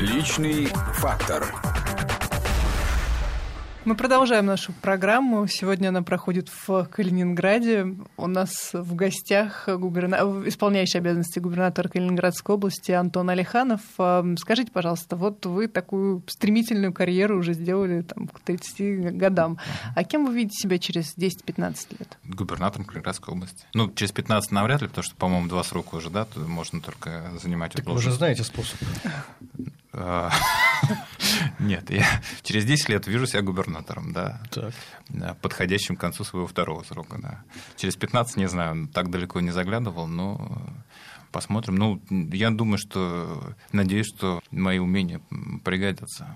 Личный фактор. Мы продолжаем нашу программу. Сегодня она проходит в Калининграде. У нас в гостях губерна... исполняющий обязанности губернатора Калининградской области Антон Алиханов. А, скажите, пожалуйста, вот вы такую стремительную карьеру уже сделали там, к 30 годам. А кем вы видите себя через 10-15 лет? Губернатором Калининградской области. Ну, через 15 навряд ли, потому что, по-моему, два срока уже, да, можно только занимать Так вы же знаете способ. А, нет, я через 10 лет вижу себя губернатором, да. Так. Подходящим к концу своего второго срока, да. Через 15, не знаю, так далеко не заглядывал, но посмотрим. Ну, я думаю, что, надеюсь, что мои умения пригодятся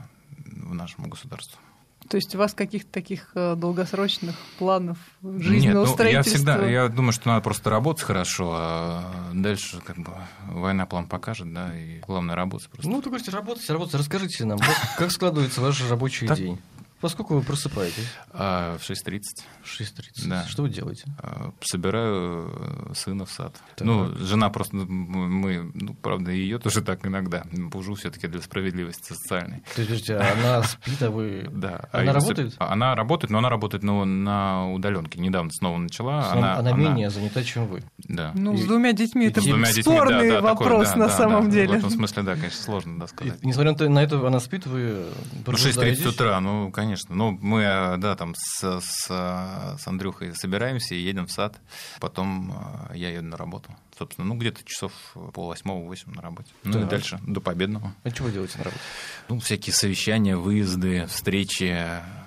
в нашему государству. То есть у вас каких-то таких э, долгосрочных планов жизненного Нет, ну, Я всегда, я думаю, что надо просто работать хорошо, а дальше как бы война план покажет, да, и главное работать просто. Ну, то есть работать, работать. Расскажите нам, как, как складывается ваш рабочий день? Во сколько вы просыпаетесь? А, в 6.30. В 6.30? Да. Что вы делаете? А, собираю э, сына в сад. Так. Ну, жена просто, мы, ну, правда, ее тоже так иногда. Бужу все таки для справедливости социальной. То есть, она спит, а вы... Да. Она а работает? Она работает, но она работает ну, на удаленке. Недавно снова начала. Она, она, она менее занята, чем вы. Да. Ну, и... с двумя детьми это двумя спорный детьми, да, да, вопрос такой, да, на да, самом да, деле. В этом смысле, да, конечно, сложно да, сказать. И, несмотря на это, она спит, вы Ну, 6.30 утра, ну, конечно конечно. Ну, мы, э, да, там с, с, с Андрюхой собираемся и едем в сад. Потом э, я еду на работу. Собственно, ну, где-то часов пол восьмого, восемь на работе. Ну, да. и дальше, до победного. А вы делаете на работе? Ну, всякие совещания, выезды, встречи,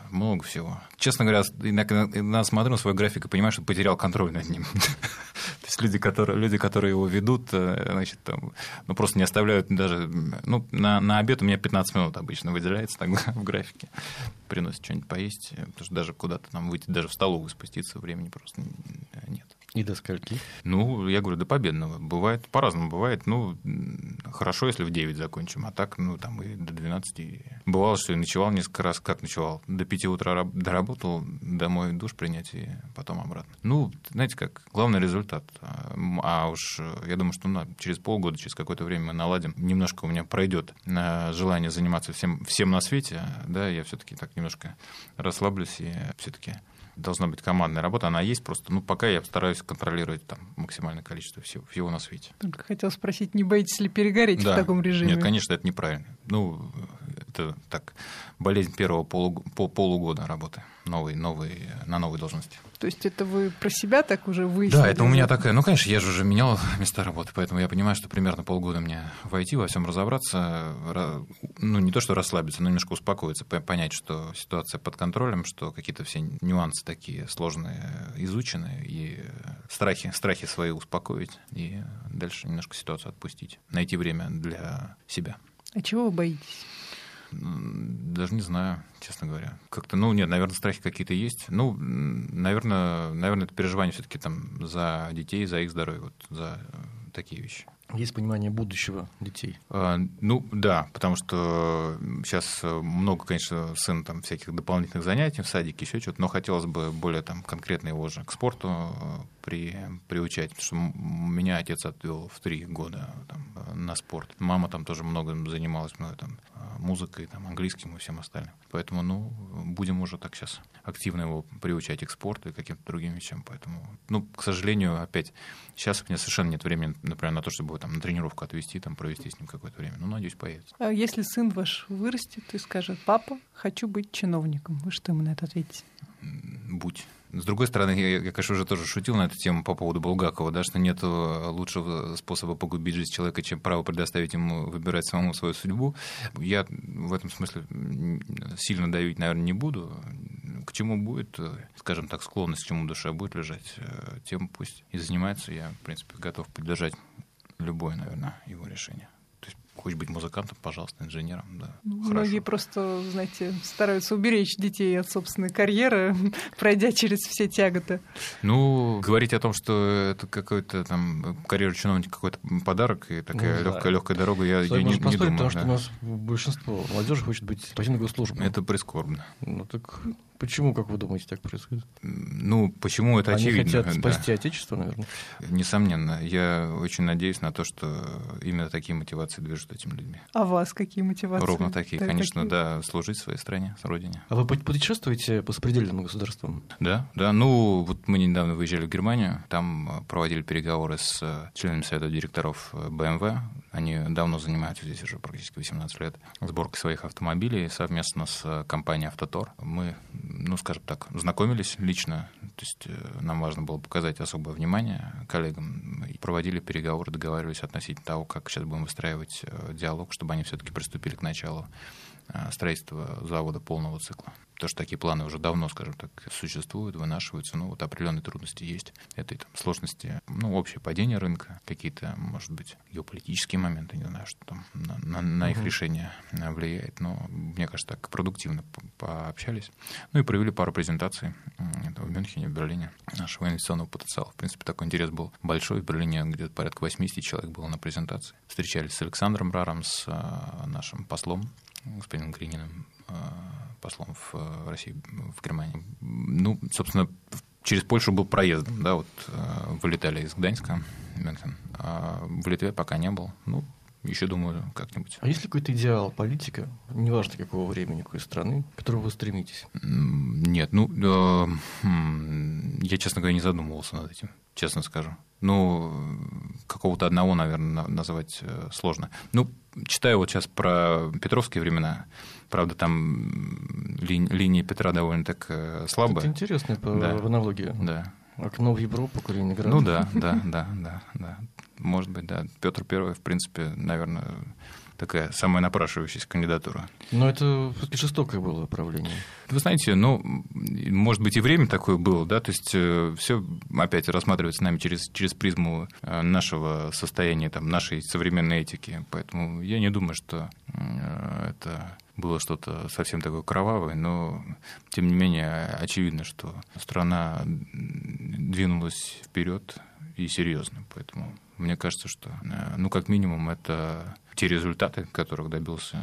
много всего. Честно говоря, иногда смотрю на свой график и понимаю, что потерял контроль над ним. Есть люди, которые, люди, которые его ведут, э, значит, там, ну, просто не оставляют даже... Ну, на, на обед у меня 15 минут обычно выделяется так, в графике. Приносят что-нибудь поесть, потому что даже куда-то там выйти, даже в столовую спуститься времени просто нет. И до скольки? Ну, я говорю, до победного. Бывает, по-разному бывает. Ну, хорошо, если в 9 закончим, а так, ну, там и до 12. Бывало, что я ночевал несколько раз. Как ночевал? До 5 утра доработал, домой душ принять и потом обратно. Ну, знаете как, главный результат. А уж я думаю, что ну, через полгода, через какое-то время мы наладим. Немножко у меня пройдет э, желание заниматься всем, всем на свете. Да, я все-таки так немножко расслаблюсь и все-таки должна быть командная работа, она есть просто. Ну, пока я стараюсь контролировать там максимальное количество всего, всего на свете. Только хотел спросить, не боитесь ли перегореть да. в таком режиме? Нет, конечно, это неправильно. Ну, это так, болезнь первого полу, полугода работы новый, новый, на новой должности. То есть это вы про себя так уже выяснили? Да, это у меня такая... Ну, конечно, я же уже менял места работы, поэтому я понимаю, что примерно полгода мне войти, во всем разобраться, ну, не то что расслабиться, но немножко успокоиться, понять, что ситуация под контролем, что какие-то все нюансы такие сложные изучены, и страхи, страхи свои успокоить, и дальше немножко ситуацию отпустить, найти время для себя. А чего вы боитесь? Даже не знаю, честно говоря. Как-то, ну, нет, наверное, страхи какие-то есть. Ну, наверное, наверное, это переживание все-таки там за детей, за их здоровье, вот за такие вещи. Есть понимание будущего детей? А, ну да, потому что сейчас много, конечно, сын там всяких дополнительных занятий в садике, еще что-то, но хотелось бы более там конкретно его же к спорту э, при, приучать, потому что меня отец отвел в три года там, на спорт. Мама там тоже много занималась много там музыкой, там, английским и всем остальным. Поэтому, ну, будем уже так сейчас активно его приучать и к спорту, и каким-то другим вещам. Поэтому, ну, к сожалению, опять, сейчас у меня совершенно нет времени, например, на то, чтобы его там на тренировку отвезти, там, провести с ним какое-то время. Ну, надеюсь, появится. А если сын ваш вырастет и скажет, папа, хочу быть чиновником, вы что ему на это ответите? Будь. С другой стороны, я, я, конечно, уже тоже шутил на эту тему по поводу Булгакова, да, что нет лучшего способа погубить жизнь человека, чем право предоставить ему выбирать самому свою судьбу. Я в этом смысле сильно давить, наверное, не буду. К чему будет, скажем так, склонность, к чему душа будет лежать, э, тем пусть и занимается. Я, в принципе, готов поддержать любое, наверное, его решение. Хочешь быть музыкантом, пожалуйста, инженером, да. Ну, многие просто, знаете, стараются уберечь детей от собственной карьеры, пройдя через все тяготы. Ну, говорить о том, что это какой-то там карьера чиновника какой-то подарок и такая ну, легкая легкая дорога, я, я не, не думаю. Потому да. что у нас большинство молодежи хочет быть на госслужбу. Это прискорбно. Ну так Почему, как вы думаете, так происходит? Ну, почему это Они очевидно? хотят да. спасти Отечество, наверное. Несомненно. Я очень надеюсь на то, что именно такие мотивации движут этими людьми. А вас какие мотивации? Ровно такие, Да, конечно, какие? да, служить своей стране, родине. А вы пут- путешествуете по сопредельным государствам? Да, да. Ну, вот мы недавно выезжали в Германию, там э, проводили переговоры с э, членами совета директоров э, BMW. Они давно занимаются здесь уже практически 18 лет сборкой своих автомобилей совместно с э, компанией «Автотор». Мы, ну, скажем так, знакомились лично, то есть э, нам важно было показать особое внимание коллегам проводили переговоры, договаривались относительно того, как сейчас будем выстраивать э, диалог, чтобы они все-таки приступили к началу э, строительства завода полного цикла. Потому что такие планы уже давно, скажем так, существуют, вынашиваются, но вот определенные трудности есть. Это и там сложности, ну, общее падение рынка, какие-то, может быть, геополитические моменты, не знаю, что там на, на- на их Мгм. решение влияет. Но, мне кажется, так продуктивно по- пообщались. Ну и провели пару презентаций это в Мюнхене, в Берлине нашего инвестиционного потенциала. В принципе, такой интерес был большой. В Берлине где-то порядка 80 человек было на презентации. Встречались с Александром Раром, с э, нашим послом, господином Грининым, э, послом в э, России, в Германии. Ну, собственно, в- через Польшу был проездом, да, вот э, вылетали из Гданьска, Мюнхен, а в Литве пока не был. Ну, еще думаю, как-нибудь. А есть ли какой-то идеал политика, неважно какого времени, какой страны, к которому вы стремитесь? Нет, ну, э, м, я, честно говоря, не задумывался над этим, честно скажу. Ну, какого-то одного, наверное, назвать сложно. Ну, читаю вот сейчас про петровские времена. Правда, там ли- линия Петра довольно так э, Это слабая. интересная по- Да. аналогия. Да. Окно в Европу, Калининград. Ну да, да, да, да, да. Может быть, да. Петр Первый, в принципе, наверное, такая самая напрашивающаяся кандидатура. Но это жестокое было правление. Вы знаете, ну, может быть, и время такое было, да, то есть все опять рассматривается нами через, через призму э, нашего состояния, там, нашей современной этики, поэтому я не думаю, что э, это было что-то совсем такое кровавое, но, тем не менее, очевидно, что страна двинулась вперед и серьезно, поэтому мне кажется, что, э, ну, как минимум, это те результаты, которых добился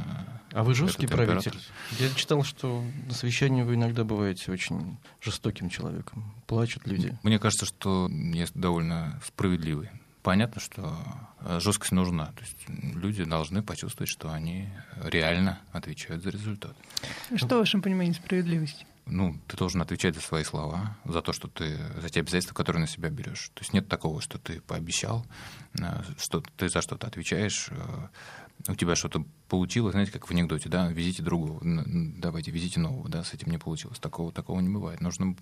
А вы жесткий правитель? Я читал, что на совещании вы иногда бываете очень жестоким человеком. Плачут люди. Мне кажется, что я довольно справедливый. Понятно, что э, жесткость нужна. То есть люди должны почувствовать, что они реально отвечают за результат. Что в вашем понимании справедливости? Ну, ты должен отвечать за свои слова, за то, что ты, за те обязательства, которые на себя берешь. То есть нет такого, что ты пообещал, э, что ты за что-то отвечаешь, э, у тебя что-то получилось, знаете, как в анекдоте, да, везите другого, давайте, везите нового, да, с этим не получилось. Такого, такого не бывает. Нужно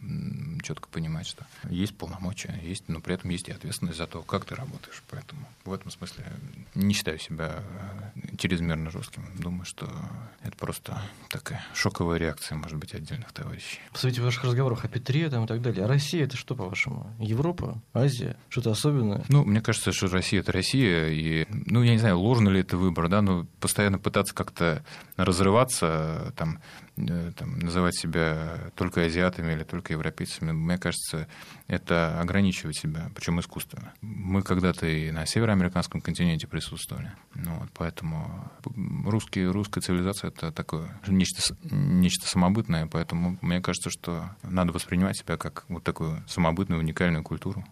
четко понимать, что есть полномочия, есть, но при этом есть и ответственность за то, как ты работаешь. Поэтому в этом смысле не считаю себя чрезмерно жестким. Думаю, что это просто такая шоковая реакция, может быть, отдельных товарищей. В свете ваших разговоров о Петре там, и так далее. А Россия это что, по-вашему? Европа? Азия? Что-то особенное? Ну, мне кажется, что Россия это Россия, и, ну, я не знаю, ложный ли это выбор, да, но постоянно пытаться как-то разрываться, там, там, называть себя только азиатами или только европейцами, мне кажется, это ограничивать себя, причем искусственно. Мы когда-то и на североамериканском континенте присутствовали, ну, вот, поэтому русские, русская цивилизация это такое нечто, нечто самобытное, поэтому мне кажется, что надо воспринимать себя как вот такую самобытную, уникальную культуру,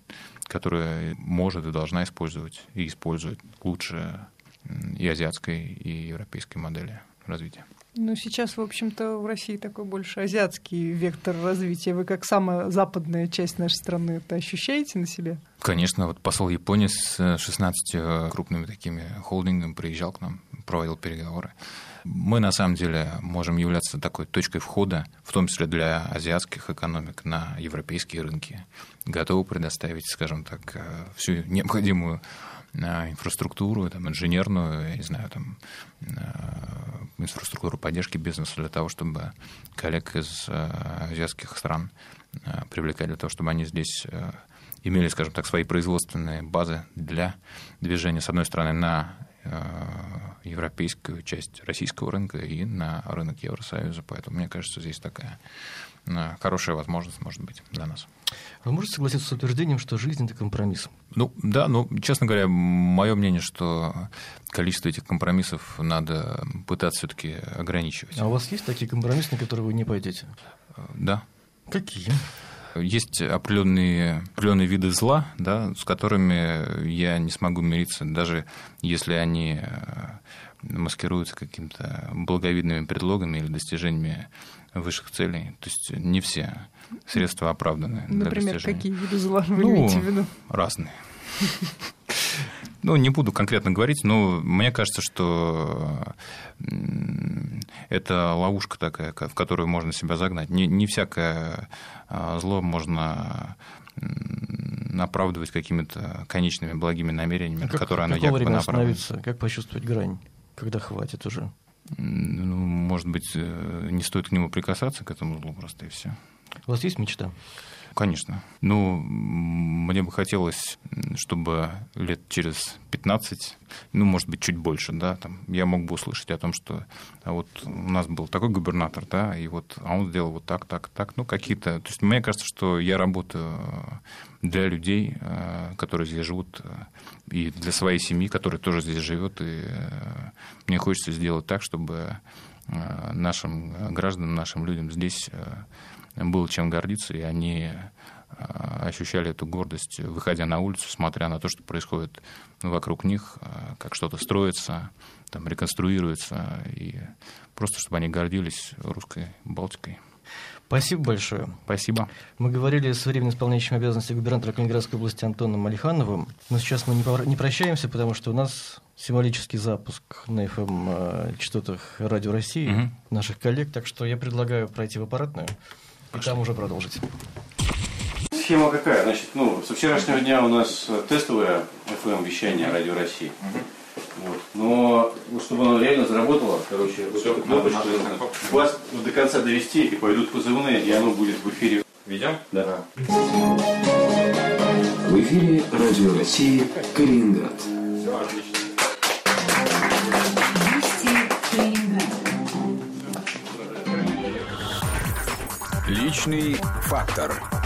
которая может и должна использовать и использует лучше и азиатской, и европейской модели развития. Ну, сейчас, в общем-то, в России такой больше азиатский вектор развития. Вы как самая западная часть нашей страны это ощущаете на себе? Конечно, вот посол Японии с э, 16 крупными такими холдингами приезжал к нам, проводил переговоры. Мы, на самом деле, можем являться такой точкой входа, в том числе для азиатских экономик, на европейские рынки. Готовы предоставить, скажем так, э, всю необходимую э, инфраструктуру, там, инженерную, я не знаю, там, э, инфраструктуру поддержки бизнеса для того, чтобы коллег из э, азиатских стран э, привлекать для того, чтобы они здесь э, имели, скажем так, свои производственные базы для движения, с одной стороны, на европейскую часть российского рынка и на рынок Евросоюза. Поэтому, мне кажется, здесь такая э, хорошая возможность, может быть, для нас. Вы можете согласиться с утверждением, что жизнь – это компромисс? Ну, да, ну, честно говоря, мое мнение, что количество этих компромиссов надо пытаться все-таки ограничивать. А у вас есть такие компромиссы, на которые вы не пойдете? Да. Какие? Есть определенные, определенные виды зла, да, с которыми я не смогу мириться, даже если они э, маскируются какими-то благовидными предлогами или достижениями высших целей. То есть не все средства оправданы. Например, для какие виды зла вы ну, имеете в виду? Разные. Ну, не буду конкретно говорить, но мне кажется, что это ловушка такая, в которую можно себя загнать. Не, не всякое а, зло можно оправдывать какими-то конечными благими намерениями, а как, которые оно якобы время направлено. Как почувствовать грань, когда хватит уже? Ну, может быть, э, не стоит к нему прикасаться, к этому злу просто и все. У вас есть мечта? Конечно. Ну, мне бы хотелось, чтобы лет через 15, ну, может быть, чуть больше, да, там, я мог бы услышать о том, что а вот у нас был такой губернатор, да, и вот, а он сделал вот так, так, так, ну, какие-то... То есть мне кажется, что я работаю для людей, э, которые здесь живут, э, и для своей семьи, которая тоже здесь живет, и э, мне хочется сделать так, чтобы нашим гражданам, нашим людям здесь было чем гордиться, и они ощущали эту гордость, выходя на улицу, смотря на то, что происходит вокруг них, а, как что-то строится, там, реконструируется, и просто чтобы они гордились русской Балтикой. Спасибо большое. Спасибо. Мы говорили с временно исполняющим обязанности губернатора Калининградской области Антоном Алихановым. Но сейчас мы не прощаемся, потому что у нас символический запуск на FM-частотах э, Радио России, угу. наших коллег. Так что я предлагаю пройти в аппаратную. И там уже продолжить. Схема какая? Значит, ну, со вчерашнего дня у нас тестовое FM-вещание Радио России. Вот. Но ну, чтобы оно реально заработало, короче, вот эту кнопочку вас до конца довести, и пойдут позывные, и оно будет в эфире. Ведем? Да. В эфире Радио России Калининград. Все, отлично. Личный фактор.